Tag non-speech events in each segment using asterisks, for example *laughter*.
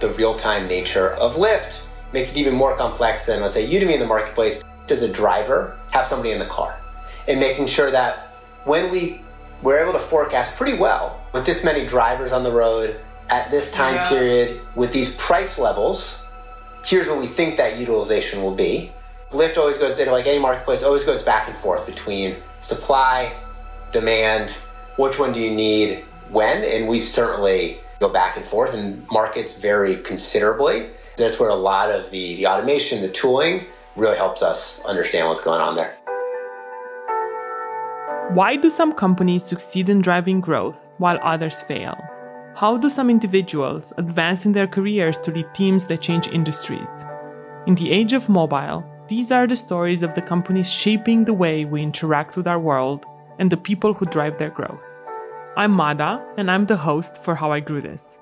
the real-time nature of Lyft makes it even more complex than, let's say, Udemy in the marketplace. Does a driver have somebody in the car? And making sure that when we we're able to forecast pretty well with this many drivers on the road at this time yeah. period with these price levels, here's what we think that utilization will be. Lyft always goes into like any marketplace, always goes back and forth between supply, demand, which one do you need, when, and we certainly go back and forth and markets vary considerably. That's where a lot of the, the automation, the tooling really helps us understand what's going on there. Why do some companies succeed in driving growth while others fail? How do some individuals advance in their careers to lead teams that change industries? In the age of mobile, these are the stories of the companies shaping the way we interact with our world and the people who drive their growth. I'm Mada, and I'm the host for How I Grew This.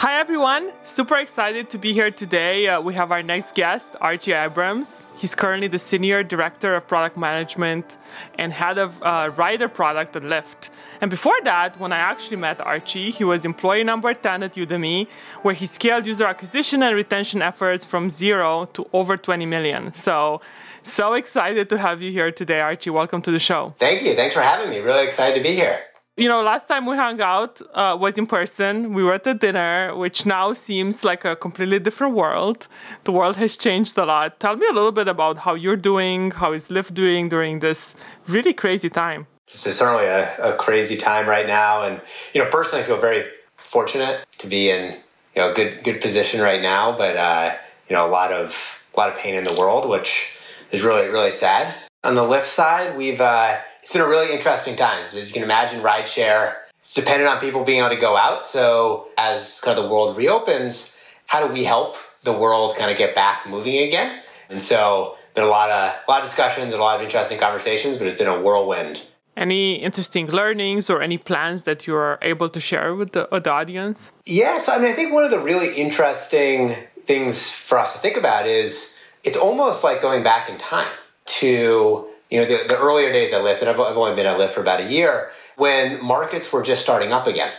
Hi, everyone. Super excited to be here today. Uh, we have our next guest, Archie Abrams. He's currently the Senior Director of Product Management and Head of uh, Rider Product at Lyft. And before that, when I actually met Archie, he was employee number 10 at Udemy, where he scaled user acquisition and retention efforts from zero to over 20 million. So, so excited to have you here today, Archie. Welcome to the show. Thank you. Thanks for having me. Really excited to be here you know, last time we hung out uh, was in person. We were at a dinner, which now seems like a completely different world. The world has changed a lot. Tell me a little bit about how you're doing, how is Lyft doing during this really crazy time. It's certainly a, a crazy time right now, and you know, personally, I feel very fortunate to be in you know good good position right now. But uh, you know, a lot of a lot of pain in the world, which is really really sad. On the Lyft side, we've uh, it's been a really interesting time. As you can imagine, rideshare, it's dependent on people being able to go out. So as kind of the world reopens, how do we help the world kind of get back moving again? And so been a lot of a lot of discussions and a lot of interesting conversations, but it's been a whirlwind. Any interesting learnings or any plans that you are able to share with the, with the audience? Yeah, so I mean, I think one of the really interesting things for us to think about is it's almost like going back in time to you know, the, the earlier days I Lyft, and I've, I've only been at Lyft for about a year, when markets were just starting up again.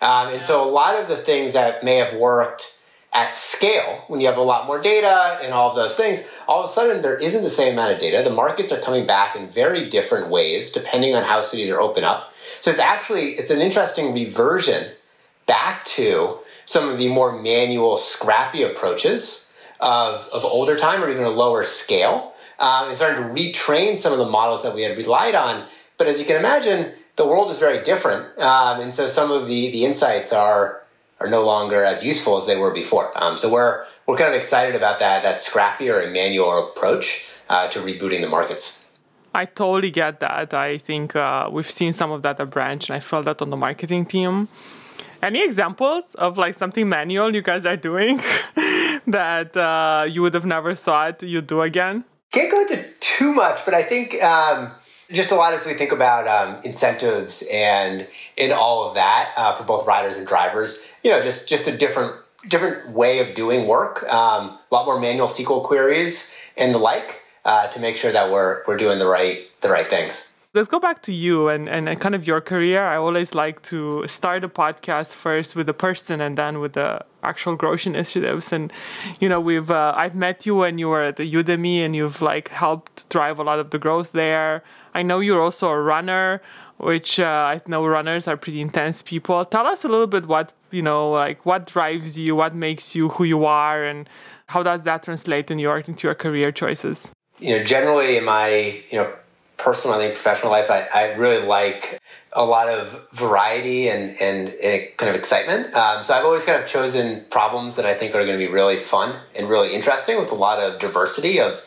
Um, and so a lot of the things that may have worked at scale, when you have a lot more data and all of those things, all of a sudden there isn't the same amount of data. The markets are coming back in very different ways depending on how cities are open up. So it's actually it's an interesting reversion back to some of the more manual, scrappy approaches of, of older time or even a lower scale um, and starting to retrain some of the models that we had relied on. But as you can imagine, the world is very different, um, and so some of the the insights are are no longer as useful as they were before. Um, so we're we're kind of excited about that that scrappier and manual approach uh, to rebooting the markets. I totally get that. I think uh, we've seen some of that at Branch, and I felt that on the marketing team. Any examples of like something manual you guys are doing *laughs* that uh, you would have never thought you'd do again? Can't go into too much, but I think um, just a lot as we think about um, incentives and in all of that uh, for both riders and drivers. You know, just just a different different way of doing work. Um, a lot more manual SQL queries and the like uh, to make sure that we're we're doing the right the right things. Let's go back to you and, and, and, kind of your career. I always like to start a podcast first with the person and then with the actual growth initiatives. And, you know, we've, uh, I've met you when you were at Udemy and you've like helped drive a lot of the growth there. I know you're also a runner, which uh, I know runners are pretty intense people. Tell us a little bit what, you know, like what drives you, what makes you who you are, and how does that translate in your, into your career choices? You know, generally in my, you know, personal, I think professional life, I, I really like a lot of variety and, and, and kind of excitement. Um, so I've always kind of chosen problems that I think are going to be really fun and really interesting with a lot of diversity of,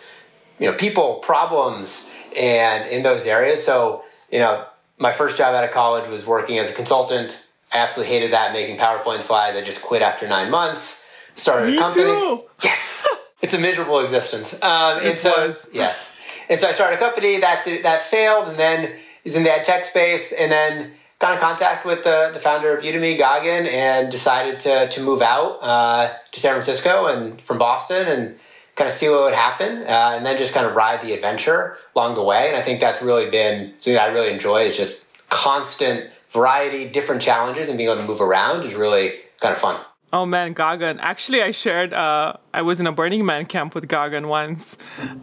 you know, people, problems, and in those areas. So, you know, my first job out of college was working as a consultant. I absolutely hated that, making PowerPoint slides. I just quit after nine months. Started Me a company. Too. Yes, it's a miserable existence. Um, and so, was. yes. And so I started a company that that failed, and then is in the tech space, and then got in contact with the, the founder of Udemy, Gagan, and decided to to move out uh, to San Francisco and from Boston and kind of see what would happen, uh, and then just kind of ride the adventure along the way. And I think that's really been something I really enjoy is just constant variety, different challenges, and being able to move around is really kind of fun. Oh man, Gagan. Actually, I shared. Uh, I was in a Burning Man camp with Gagan once.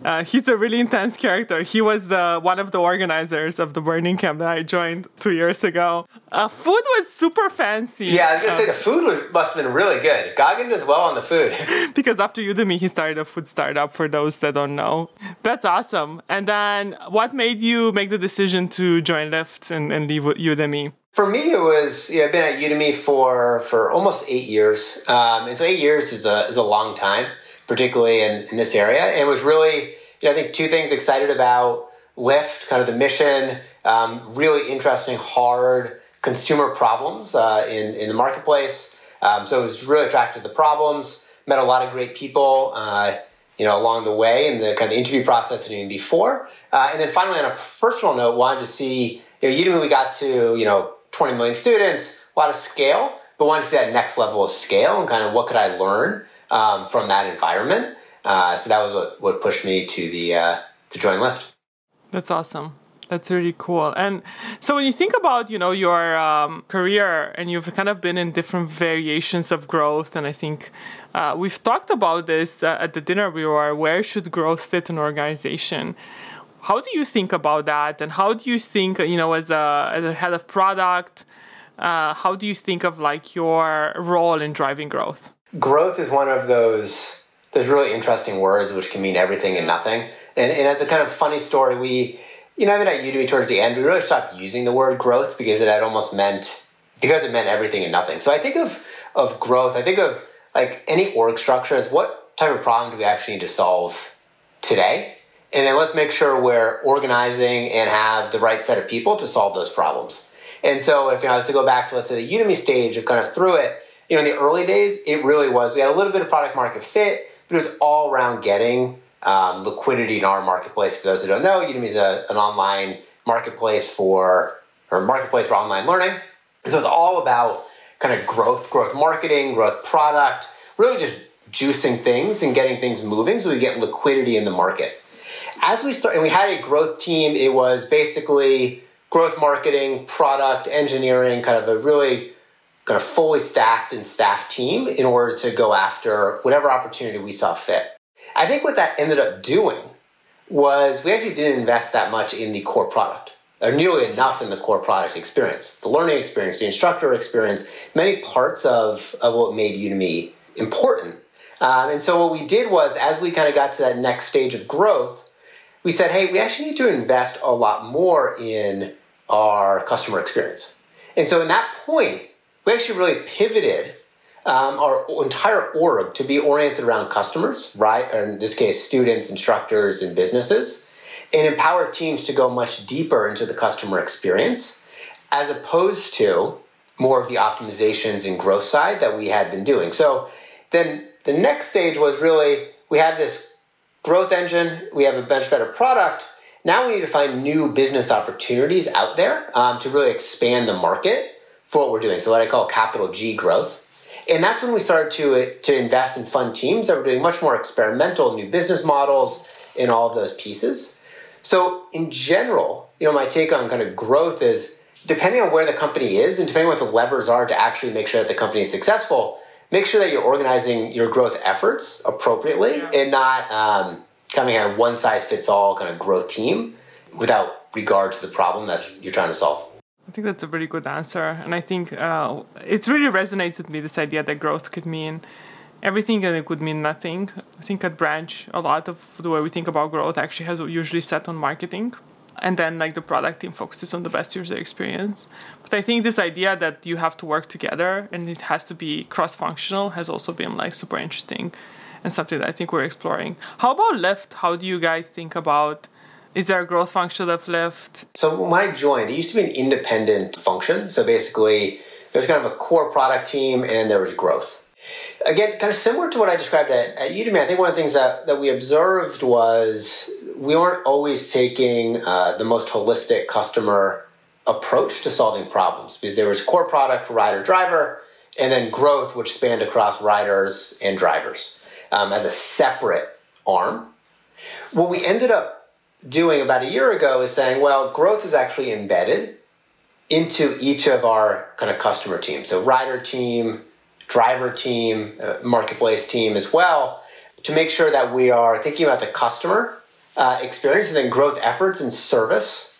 Uh, he's a really intense character. He was the one of the organizers of the Burning Camp that I joined two years ago. Uh, food was super fancy. Yeah, I was gonna say the food was, must have been really good. Gagan does well on the food. *laughs* *laughs* because after Udemy, he started a food startup. For those that don't know, that's awesome. And then, what made you make the decision to join Lyft and, and leave Udemy? For me, it was yeah, I've been at Udemy for for almost eight years, um, and so eight years is a is a long time, particularly in, in this area. And was really, you know, I think two things excited about Lyft, kind of the mission, um, really interesting, hard consumer problems uh, in in the marketplace. Um, so it was really attracted to the problems. Met a lot of great people. Uh, you know, along the way in the kind of interview process and even before. Uh, and then finally, on a personal note, wanted to see, you know, Udemy, we got to, you know, 20 million students, a lot of scale, but wanted to see that next level of scale and kind of what could I learn um, from that environment. Uh, so that was what, what pushed me to the uh, to join Lyft. That's awesome. That's really cool. And so when you think about you know your um, career and you've kind of been in different variations of growth, and I think uh, we've talked about this uh, at the dinner we were. Where should growth fit an organization? How do you think about that? And how do you think, you know, as a, as a head of product, uh, how do you think of like your role in driving growth? Growth is one of those those really interesting words which can mean everything and nothing. And, and as a kind of funny story, we, you know, even at Udemy towards the end, we really stopped using the word growth because it had almost meant because it meant everything and nothing. So I think of of growth. I think of like any org structure as what type of problem do we actually need to solve today and then let's make sure we're organizing and have the right set of people to solve those problems. And so if you know, I was to go back to let's say the Udemy stage of kind of through it, you know, in the early days, it really was we had a little bit of product market fit, but it was all around getting um, liquidity in our marketplace. For those who don't know, Udemy is a, an online marketplace for or marketplace for online learning. And so it's all about kind of growth, growth marketing, growth product, really just juicing things and getting things moving so we get liquidity in the market as we start, and we had a growth team, it was basically growth marketing, product, engineering, kind of a really kind of fully stacked and staffed team in order to go after whatever opportunity we saw fit. I think what that ended up doing was we actually didn't invest that much in the core product, or nearly enough in the core product experience, the learning experience, the instructor experience, many parts of, of what made Udemy important. Um, and so what we did was, as we kind of got to that next stage of growth, we said, hey, we actually need to invest a lot more in our customer experience. And so, in that point, we actually really pivoted um, our entire org to be oriented around customers, right? Or in this case, students, instructors, and businesses, and empower teams to go much deeper into the customer experience, as opposed to more of the optimizations and growth side that we had been doing. So then the next stage was really we had this growth engine, we have a much better product. Now we need to find new business opportunities out there um, to really expand the market for what we're doing. So what I call capital G growth. And that's when we started to, to invest in fund teams that were doing much more experimental new business models in all of those pieces. So in general, you know, my take on kind of growth is depending on where the company is and depending on what the levers are to actually make sure that the company is successful, make sure that you're organizing your growth efforts appropriately yeah. and not um, kind of a one size fits all kind of growth team without regard to the problem that you're trying to solve. I think that's a really good answer. And I think uh, it really resonates with me this idea that growth could mean everything and it could mean nothing. I think at Branch, a lot of the way we think about growth actually has usually set on marketing and then like the product team focuses on the best user experience but i think this idea that you have to work together and it has to be cross-functional has also been like super interesting and something that i think we're exploring how about lyft how do you guys think about is there a growth function of lyft so when i joined it used to be an independent function. So basically there's kind of a core product team and there was growth. Again kind of similar to what i described at, at udemy i think one of the things that, that we observed was we weren't always taking uh, the most holistic customer approach to solving problems because there was core product for rider driver and then growth which spanned across riders and drivers um, as a separate arm. What we ended up doing about a year ago is saying well growth is actually embedded into each of our kind of customer teams so rider team driver team, uh, marketplace team as well, to make sure that we are thinking about the customer uh, experience and then growth efforts and service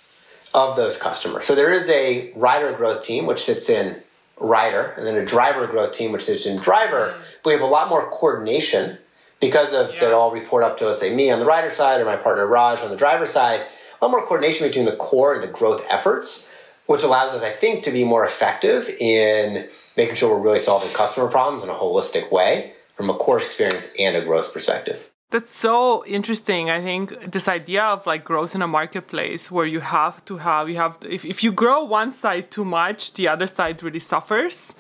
of those customers. So there is a rider growth team, which sits in rider, and then a driver growth team, which sits in driver. We have a lot more coordination because of yeah. they all report up to, let's say, me on the rider side or my partner Raj on the driver side. A lot more coordination between the core and the growth efforts, which allows us, I think, to be more effective in making sure we're really solving customer problems in a holistic way from a course experience and a growth perspective. That's so interesting. I think this idea of like growth in a marketplace where you have to have, you have, if, if you grow one side too much, the other side really suffers.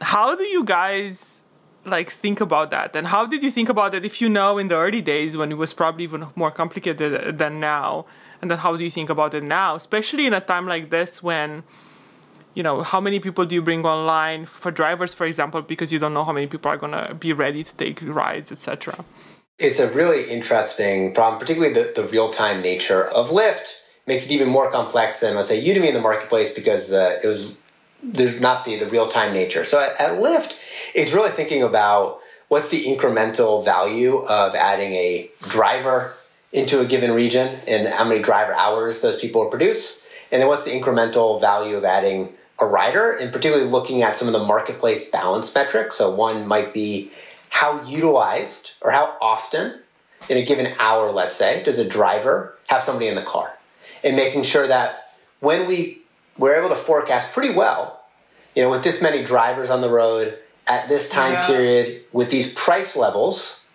How do you guys like think about that? And how did you think about it if you know in the early days when it was probably even more complicated than now? And then how do you think about it now, especially in a time like this when, you know, how many people do you bring online for drivers, for example, because you don't know how many people are going to be ready to take rides, etc. It's a really interesting problem, particularly the, the real time nature of Lyft makes it even more complex than, let's say, Udemy in the marketplace because the, it was there's not the, the real time nature. So at, at Lyft, it's really thinking about what's the incremental value of adding a driver into a given region and how many driver hours those people produce. And then what's the incremental value of adding a rider and particularly looking at some of the marketplace balance metrics. So one might be how utilized or how often in a given hour, let's say, does a driver have somebody in the car? And making sure that when we we're able to forecast pretty well, you know, with this many drivers on the road at this time yeah. period with these price levels,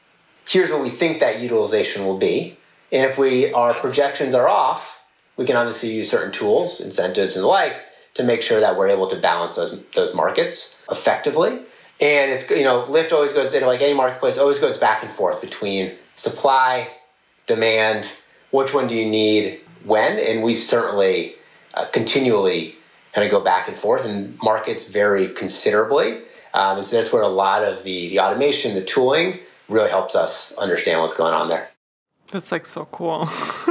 here's what we think that utilization will be. And if we our projections are off, we can obviously use certain tools, incentives and the like to make sure that we're able to balance those those markets effectively. And it's you know, Lyft always goes into like any marketplace always goes back and forth between supply, demand, which one do you need when, and we certainly uh, continually kind of go back and forth, and markets vary considerably. Um, and so that's where a lot of the the automation, the tooling, really helps us understand what's going on there. That's like so cool. *laughs*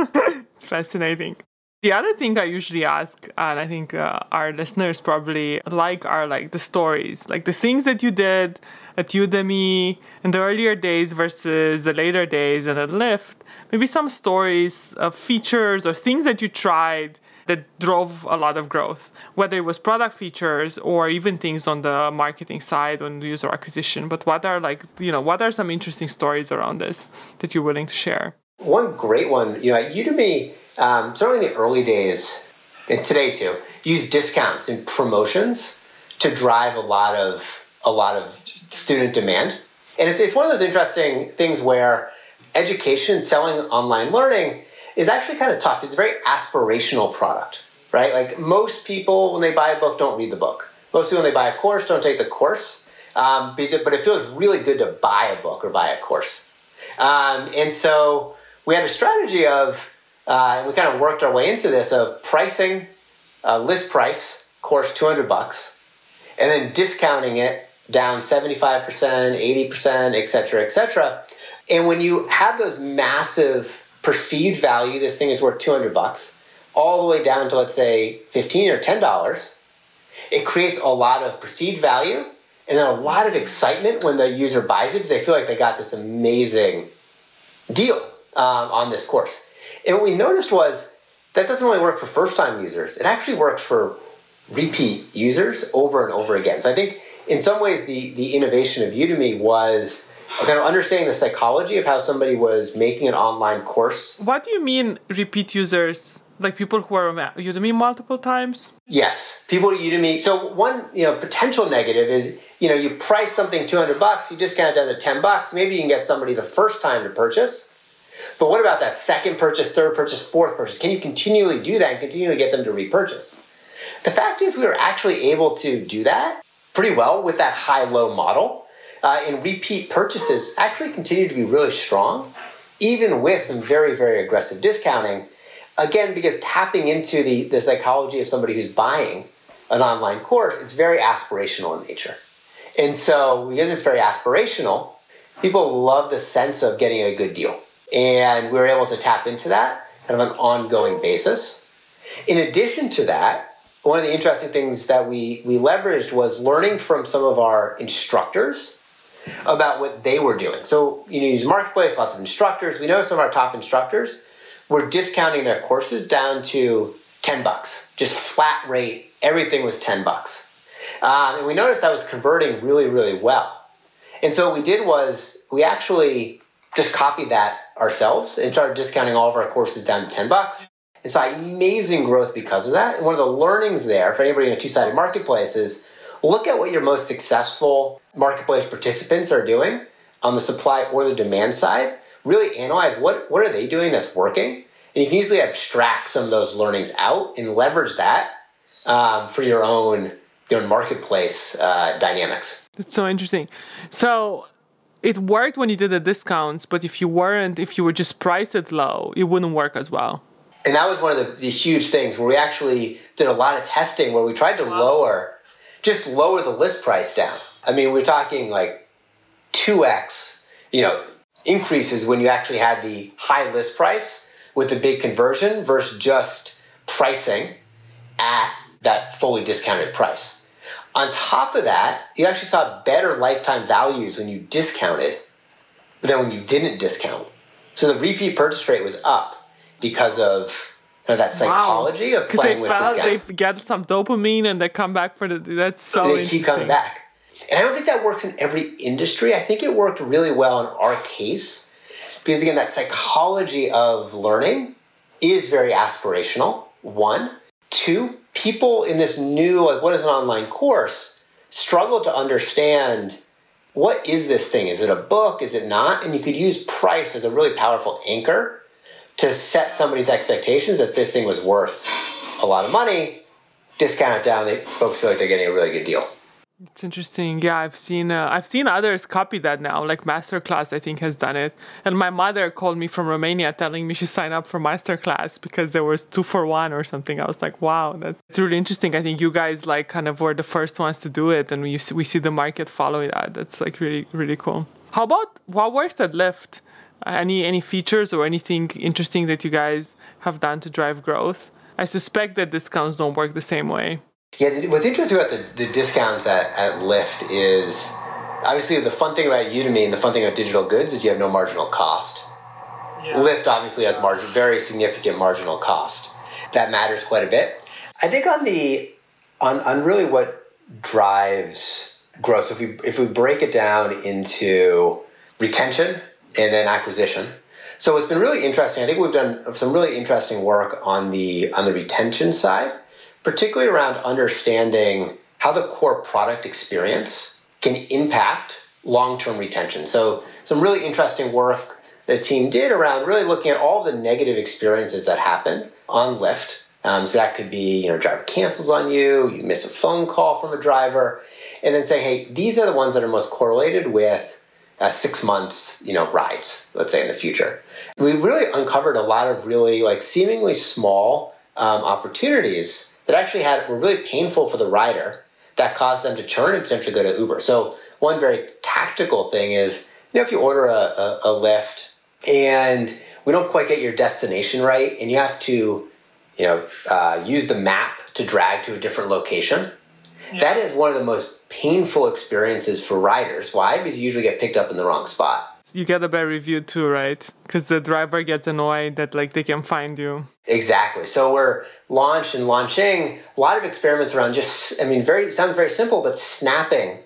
it's fascinating. The other thing I usually ask, and I think uh, our listeners probably like, are like the stories, like the things that you did at Udemy in the earlier days versus the later days and at Lyft. Maybe some stories of features or things that you tried that drove a lot of growth, whether it was product features or even things on the marketing side, on user acquisition. But what are like, you know, what are some interesting stories around this that you're willing to share? One great one, you know, at Udemy, um, certainly in the early days, and today too, use discounts and promotions to drive a lot of a lot of student demand. And it's, it's one of those interesting things where education, selling online learning is actually kind of tough. It's a very aspirational product, right? Like most people, when they buy a book, don't read the book. Most people, when they buy a course, don't take the course. Um, but it feels really good to buy a book or buy a course. Um, and so we had a strategy of uh, we kind of worked our way into this of pricing uh, list price course 200 bucks and then discounting it down 75% 80% et cetera et cetera and when you have those massive perceived value this thing is worth 200 bucks all the way down to let's say 15 or 10 dollars it creates a lot of perceived value and then a lot of excitement when the user buys it because they feel like they got this amazing deal um, on this course and what we noticed was that doesn't only work for first time users, it actually works for repeat users over and over again. So I think in some ways the, the innovation of Udemy was kind of understanding the psychology of how somebody was making an online course. What do you mean repeat users? Like people who are on Udemy multiple times? Yes, people at Udemy. So one, you know, potential negative is, you know, you price something 200 bucks, you discount it down to 10 bucks. Maybe you can get somebody the first time to purchase but what about that second purchase, third purchase, fourth purchase? Can you continually do that and continually get them to repurchase? The fact is, we were actually able to do that pretty well with that high low model. Uh, and repeat purchases actually continue to be really strong, even with some very, very aggressive discounting. Again, because tapping into the, the psychology of somebody who's buying an online course, it's very aspirational in nature. And so, because it's very aspirational, people love the sense of getting a good deal. And we were able to tap into that kind of an ongoing basis. In addition to that, one of the interesting things that we, we leveraged was learning from some of our instructors about what they were doing. So, you know, use Marketplace, lots of instructors. We know some of our top instructors were discounting their courses down to 10 bucks, just flat rate. Everything was 10 bucks. Um, and we noticed that was converting really, really well. And so what we did was we actually just copied that ourselves and started discounting all of our courses down to 10 bucks and saw amazing growth because of that. And one of the learnings there for anybody in a two-sided marketplace is look at what your most successful marketplace participants are doing on the supply or the demand side. Really analyze what, what are they doing that's working. And you can easily abstract some of those learnings out and leverage that um, for your own, your own marketplace uh, dynamics. That's so interesting. So it worked when you did the discounts, but if you weren't, if you were just priced it low, it wouldn't work as well. And that was one of the, the huge things where we actually did a lot of testing where we tried to wow. lower, just lower the list price down. I mean, we're talking like 2x, you know, increases when you actually had the high list price with the big conversion versus just pricing at that fully discounted price. On top of that, you actually saw better lifetime values when you discounted than when you didn't discount. So the repeat purchase rate was up because of know, that psychology wow. of playing with felt, discounts. They get some dopamine and they come back for the. That's so. They keep coming back, and I don't think that works in every industry. I think it worked really well in our case because again, that psychology of learning is very aspirational. One, two, people in this new, like, what is an online course, struggle to understand what is this thing? Is it a book? Is it not? And you could use price as a really powerful anchor to set somebody's expectations that this thing was worth a lot of money, discount it down. They, folks feel like they're getting a really good deal. It's interesting. Yeah, I've seen uh, I've seen others copy that now. Like Masterclass, I think has done it. And my mother called me from Romania, telling me she signed up for Masterclass because there was two for one or something. I was like, wow, that's really interesting. I think you guys like kind of were the first ones to do it, and we we see the market following that. That's like really really cool. How about what works at Lyft? Any any features or anything interesting that you guys have done to drive growth? I suspect that discounts don't work the same way. Yeah, what's interesting about the, the discounts at, at Lyft is obviously the fun thing about Udemy and the fun thing about digital goods is you have no marginal cost. Yeah. Lyft obviously has margin, very significant marginal cost. That matters quite a bit. I think on the on, on really what drives growth. So if we if we break it down into retention and then acquisition. So it's been really interesting. I think we've done some really interesting work on the on the retention side particularly around understanding how the core product experience can impact long term retention. So, some really interesting work the team did around really looking at all the negative experiences that happen on Lyft. Um, so that could be, you know, driver cancels on you, you miss a phone call from a driver, and then saying, hey, these are the ones that are most correlated with uh, six months, you know, rides, let's say in the future. We've really uncovered a lot of really like seemingly small um, opportunities that actually had were really painful for the rider that caused them to turn and potentially go to Uber. So one very tactical thing is, you know, if you order a, a, a Lyft and we don't quite get your destination right, and you have to, you know, uh, use the map to drag to a different location. Yeah. That is one of the most painful experiences for riders. Why? Because you usually get picked up in the wrong spot you get a bad review too, right? Because the driver gets annoyed that like they can find you. Exactly. So we're launched and launching a lot of experiments around just I mean very sounds very simple, but snapping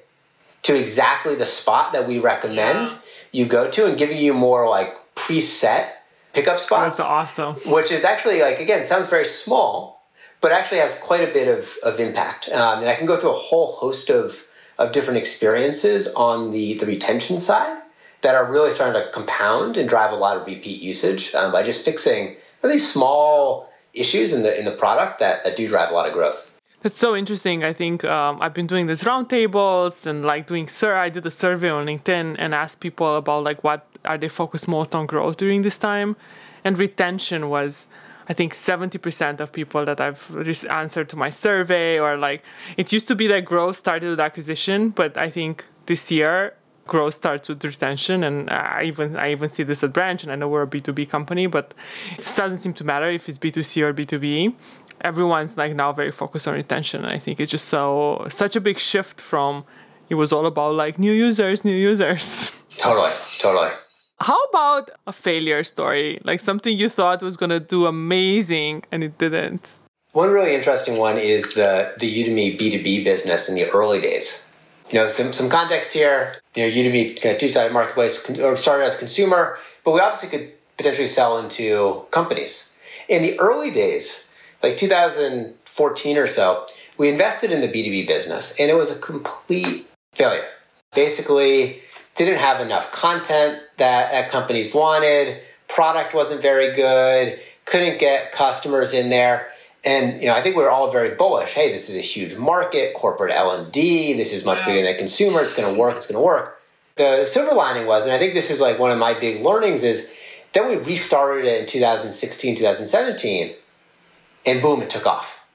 to exactly the spot that we recommend yeah. you go to and giving you more like preset pickup spots. That's awesome. Which is actually like again sounds very small, but actually has quite a bit of, of impact. Um, and I can go through a whole host of of different experiences on the the retention side that are really starting to compound and drive a lot of repeat usage um, by just fixing really small issues in the in the product that, that do drive a lot of growth. That's so interesting. I think um, I've been doing these roundtables and like doing sir. I did a survey on LinkedIn and asked people about like what are they focused most on growth during this time, and retention was. I think 70% of people that I've answered to my survey, or like it used to be that growth started with acquisition, but I think this year growth starts with retention and uh, i even i even see this at branch and i know we're a b2b company but it doesn't seem to matter if it's b2c or b2b everyone's like now very focused on retention and i think it's just so such a big shift from it was all about like new users new users. Totally totally how about a failure story like something you thought was going to do amazing and it didn't one really interesting one is the the udemy b2b business in the early days you know, some, some context here. You know, Udemy uh, kind of two-sided marketplace or started as consumer, but we obviously could potentially sell into companies. In the early days, like 2014 or so, we invested in the B2B business and it was a complete failure. Basically, didn't have enough content that, that companies wanted, product wasn't very good, couldn't get customers in there. And you know, I think we are all very bullish. Hey, this is a huge market, corporate L and D. This is much bigger than consumer. It's going to work. It's going to work. The silver lining was, and I think this is like one of my big learnings is, then we restarted it in 2016, 2017, and boom, it took off.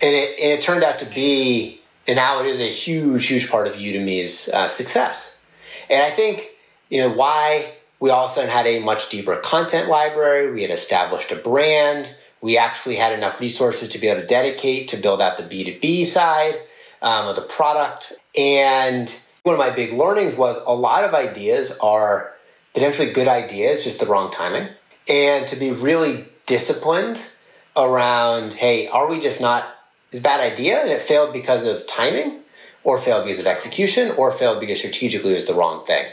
And it and it turned out to be, and now it is a huge, huge part of Udemy's uh, success. And I think you know why we all of a sudden had a much deeper content library. We had established a brand we actually had enough resources to be able to dedicate to build out the B2B side um, of the product. And one of my big learnings was a lot of ideas are potentially good ideas, just the wrong timing. And to be really disciplined around, hey, are we just not, it's a bad idea and it failed because of timing, or failed because of execution, or failed because strategically it was the wrong thing.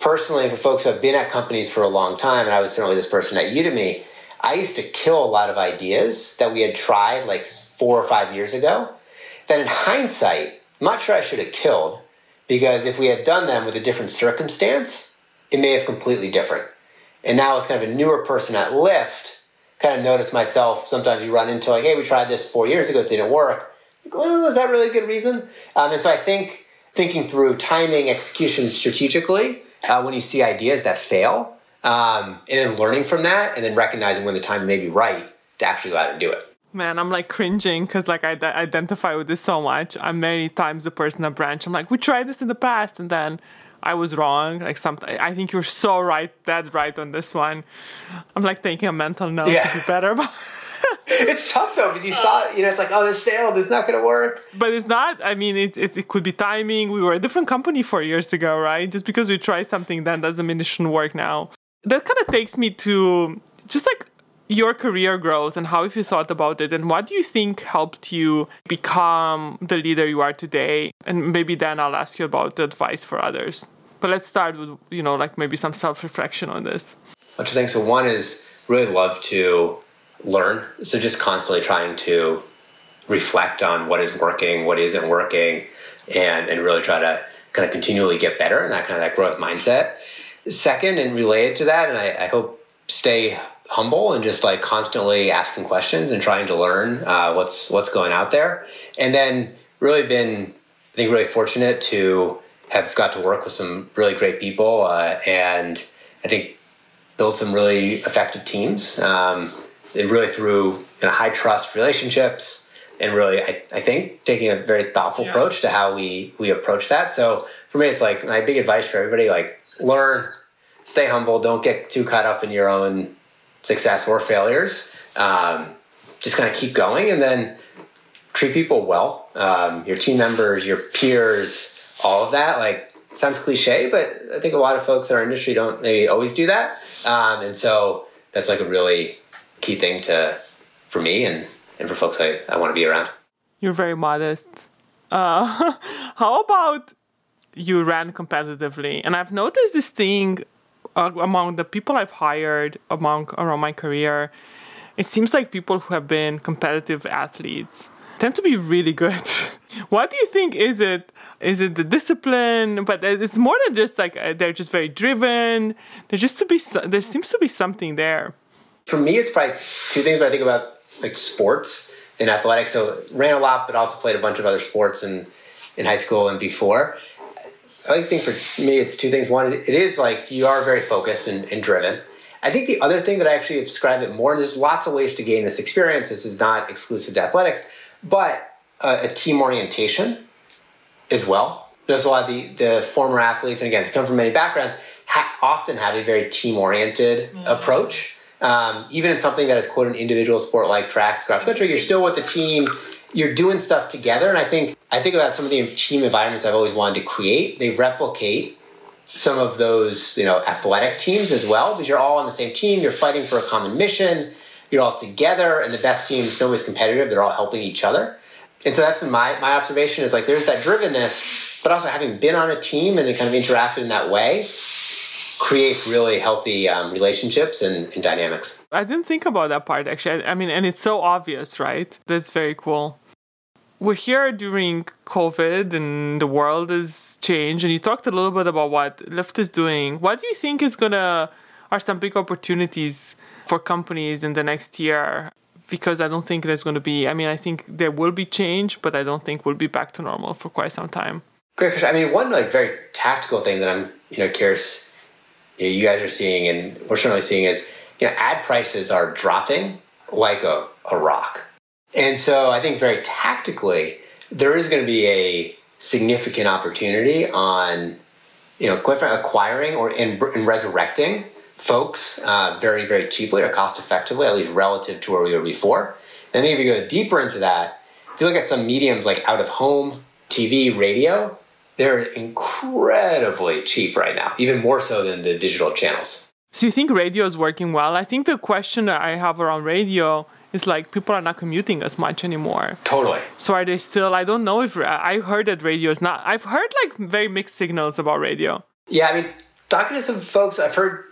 Personally, for folks who have been at companies for a long time, and I was certainly this person at Udemy, I used to kill a lot of ideas that we had tried like four or five years ago. That in hindsight, I'm not sure I should have killed because if we had done them with a different circumstance, it may have completely different. And now as kind of a newer person at Lyft, kind of notice myself sometimes you run into like, hey, we tried this four years ago, it didn't work. well, is that really a good reason? Um, and so I think thinking through timing, execution strategically, uh, when you see ideas that fail, um, and then learning from that and then recognizing when the time may be right to actually go out and do it. Man i'm like cringing because like i d- identify with this so much. I'm many times a person at branch i'm like we tried this in the past and then i was wrong like something i think you're so right dead right on this one. I'm like taking a mental note yeah. to be better about it's tough though because you saw uh. you know it's like oh this failed it's not going to work. But it's not i mean it, it, it, could be timing. We were a different company four years ago right? Just because we try something then doesn't mean it shouldn't work now. That kind of takes me to just like your career growth and how have you thought about it and what do you think helped you become the leader you are today? And maybe then i'll ask you about the advice for others. But let's start with you know like maybe some self-reflection on this. Bunch of things. So one is really love to learn so just constantly trying to reflect on what is working what isn't working and and really try to kind of continually get better and that kind of that growth mindset Second, and related to that, and I, I hope stay humble and just like constantly asking questions and trying to learn uh, what's what's going out there. And then really been, I think, really fortunate to have got to work with some really great people uh, and I think build some really effective teams. Um, and really through kind of high trust relationships and really I, I think taking a very thoughtful yeah. approach to how we we approach that. So for me it's like my big advice for everybody like learn, stay humble, don't get too caught up in your own success or failures. Um, just kind of keep going and then treat people well. Um, your team members, your peers, all of that. Like, sounds cliche, but I think a lot of folks in our industry don't maybe always do that. Um, and so that's like a really key thing to for me and, and for folks I, I want to be around. You're very modest. Uh, *laughs* how about you ran competitively. And I've noticed this thing uh, among the people I've hired among around my career. It seems like people who have been competitive athletes tend to be really good. *laughs* what do you think is it? Is it the discipline? But it's more than just like uh, they're just very driven. There just to be there seems to be something there. For me, it's probably two things. When I think about like sports and athletics, so ran a lot, but also played a bunch of other sports in in high school and before. I think for me, it's two things. One, it is like you are very focused and, and driven. I think the other thing that I actually describe it more, and there's lots of ways to gain this experience. This is not exclusive to athletics, but uh, a team orientation as well. There's a lot of the, the former athletes, and again, they come from many backgrounds, ha- often have a very team oriented mm-hmm. approach. Um, even in something that is quote an individual sport like track cross country, you're still with the team. You're doing stuff together, and I think I think about some of the team environments I've always wanted to create. They replicate some of those, you know, athletic teams as well, because you're all on the same team. You're fighting for a common mission. You're all together, and the best teams, nobody's competitive. They're all helping each other. And so that's been my, my observation is like there's that drivenness, but also having been on a team and kind of interacted in that way creates really healthy um, relationships and, and dynamics. I didn't think about that part actually. I mean, and it's so obvious, right? That's very cool. We're here during COVID and the world has changed, and you talked a little bit about what Lyft is doing. What do you think is gonna are some big opportunities for companies in the next year? Because I don't think there's going to be. I mean, I think there will be change, but I don't think we'll be back to normal for quite some time. Great question. I mean, one like very tactical thing that I'm you know curious you guys are seeing and we're certainly seeing is you know ad prices are dropping like a, a rock. And so i think very tactically there is going to be a significant opportunity on you know acquiring or in, in resurrecting folks uh, very very cheaply or cost effectively at least relative to where we were before. And then if you go deeper into that if you look at some mediums like out of home tv radio they're incredibly cheap right now, even more so than the digital channels. So you think radio is working well? I think the question that I have around radio is like people are not commuting as much anymore. Totally. So are they still? I don't know if uh, I heard that radio is not. I've heard like very mixed signals about radio. Yeah, I mean, talking to some folks, I've heard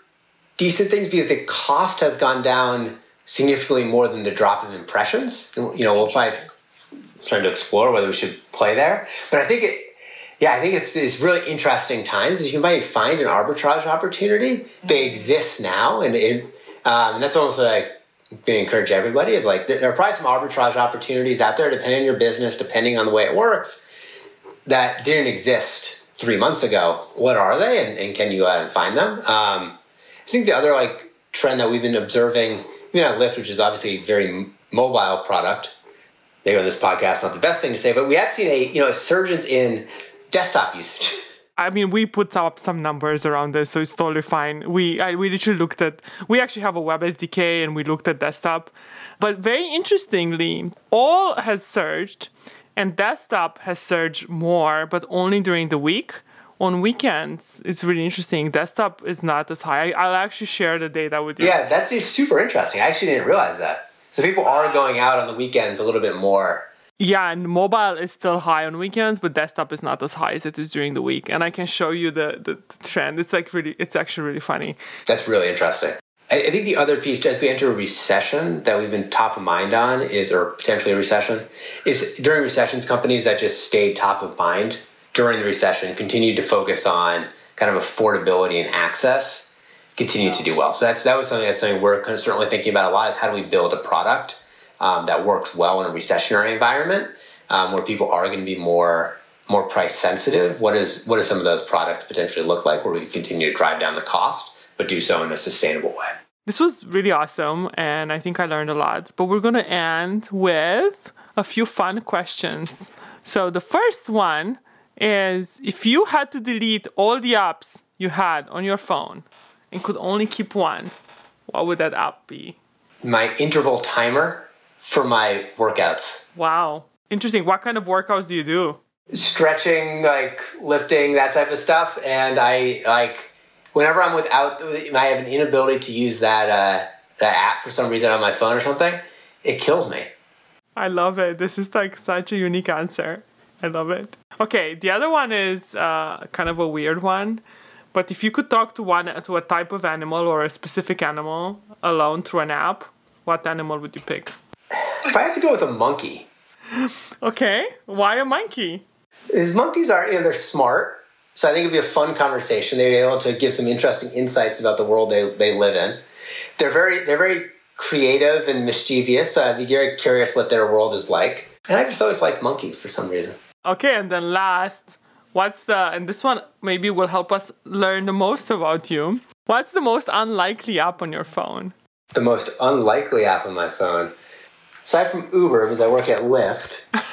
decent things because the cost has gone down significantly more than the drop in impressions. You know, we'll probably starting to explore whether we should play there, but I think it yeah, I think it's, it's really interesting times. You can find an arbitrage opportunity. Mm-hmm. They exist now, and it, um, and that's almost like we encourage everybody is like there are probably some arbitrage opportunities out there, depending on your business, depending on the way it works, that didn't exist three months ago. What are they, and, and can you go out and find them? Um, I think the other like trend that we've been observing, even at Lyft, which is obviously a very mobile product. Maybe on this podcast, not the best thing to say, but we have seen a you know a surge in desktop usage. *laughs* I mean, we put up some numbers around this, so it's totally fine. We I, we literally looked at we actually have a web SDK and we looked at desktop, but very interestingly, all has surged, and desktop has surged more, but only during the week. On weekends, it's really interesting. Desktop is not as high. I, will actually share the data with you. Yeah, that's super interesting. I actually didn't realize that. So people are going out on the weekends a little bit more yeah, and mobile is still high on weekends, but desktop is not as high as it is during the week. And I can show you the, the, the trend. It's like really, it's actually really funny. That's really interesting. I, I think the other piece, as we enter a recession, that we've been top of mind on is, or potentially a recession, is during recessions, companies that just stayed top of mind during the recession continued to focus on kind of affordability and access, continue to do well. So that's that was something that's something we're certainly thinking about a lot. Is how do we build a product um, that works well in a recessionary environment um, where people are going to be more more price sensitive. What is what do some of those products potentially look like where we can continue to drive down the cost, but do so in a sustainable way? This was really awesome, and I think I learned a lot. But we're going to end with a few fun questions. So the first one is if you had to delete all the apps you had on your phone and could only keep one, what would that app be? My interval timer for my workouts. Wow. Interesting. What kind of workouts do you do? Stretching, like lifting, that type of stuff. And I like whenever I'm without, I have an inability to use that uh, that app for some reason on my phone or something. It kills me. I love it. This is like such a unique answer. I love it. Okay, the other one is uh, kind of a weird one. But if you could talk to one to a type of animal or a specific animal alone through an app, what animal would you pick? If I have to go with a monkey. Okay, why a monkey? Is monkeys are you know they're smart, so I think it'd be a fun conversation. They'd be able to give some interesting insights about the world they, they live in. They're very they're very creative and mischievous. So I'd be very curious what their world is like. And I just always liked monkeys for some reason. Okay, and then last, what's the and this one maybe will help us learn the most about you. What's the most unlikely app on your phone? The most unlikely app on my phone aside from Uber, because I work at Lyft, *laughs*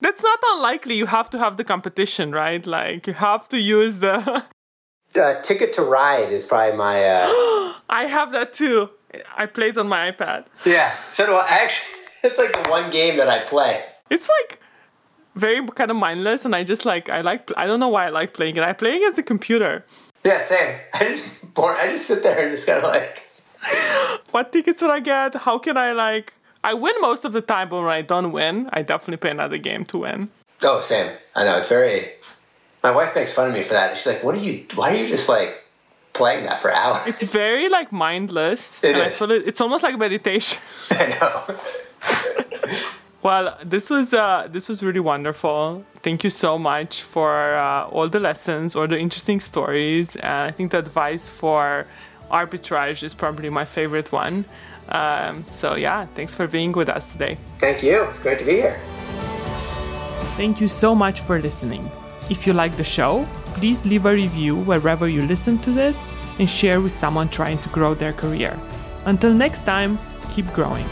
That's not unlikely. You have to have the competition, right? Like you have to use the. *laughs* uh, Ticket to Ride is probably my. Uh... *gasps* I have that too. I play it on my iPad. Yeah, so do I. Actually, *laughs* it's like the one game that I play. It's like very kind of mindless, and I just like I like I don't know why I like playing it. I play it as a computer. Yeah, same. I just bored. I just sit there and just kind of like. what tickets would I get? How can I like? I win most of the time, but when I don't win, I definitely play another game to win. Oh, same. I know it's very. My wife makes fun of me for that. She's like, "What are you? Why are you just like playing that for hours?" It's very like mindless. It and I feel it, it's almost like meditation. *laughs* I know. Well, this was uh, this was really wonderful. Thank you so much for uh, all the lessons, all the interesting stories, and I think the advice for arbitrage is probably my favorite one. Um, so yeah, thanks for being with us today. Thank you. It's great to be here. Thank you so much for listening. If you like the show, please leave a review wherever you listen to this and share with someone trying to grow their career. Until next time, keep growing.